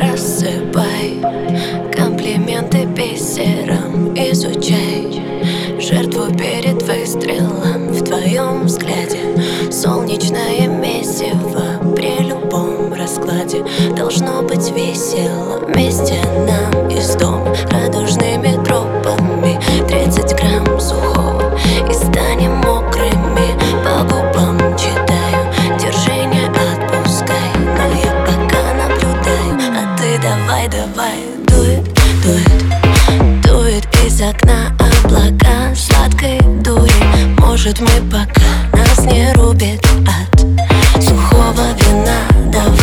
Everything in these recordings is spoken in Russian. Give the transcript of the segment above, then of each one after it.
Рассыпай комплименты бисером Изучай жертву перед выстрелом В твоем взгляде. Солнечное должно быть весело. Вместе нам из дома радужными тропами Тридцать грамм сухого. И станем мокрыми По губам читаю, держи не отпускай Но я пока наблюдаю, а ты давай, давай Дует, дует, дует из окна облака Сладкой дури, может мы пока нас не рубит от сухого вина. Давай,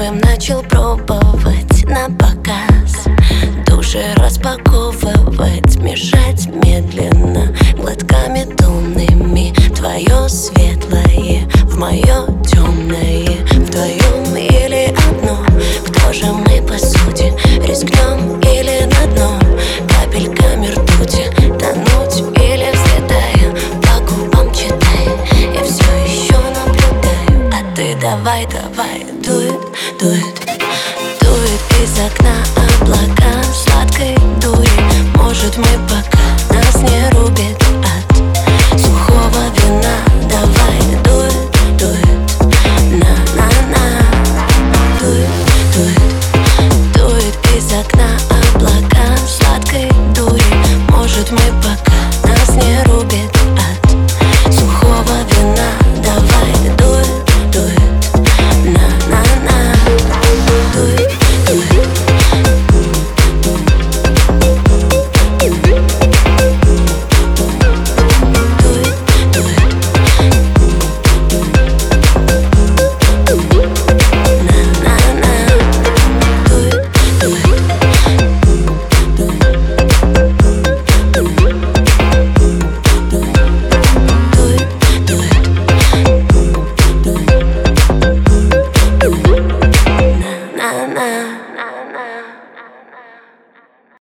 первым начал пробовать на показ. Души распаковывать, мешать медленно Глотками томными. Твое светлое в мое темное Вдвоем или одно Кто же мы по сути? Рискнем или на дно? Капельками ртути. Тонуть или взлетая По губам читай. Я все еще наблюдаю. А ты давай, давай Дует, дует. Дует из окна облака Сладкой дури Может мы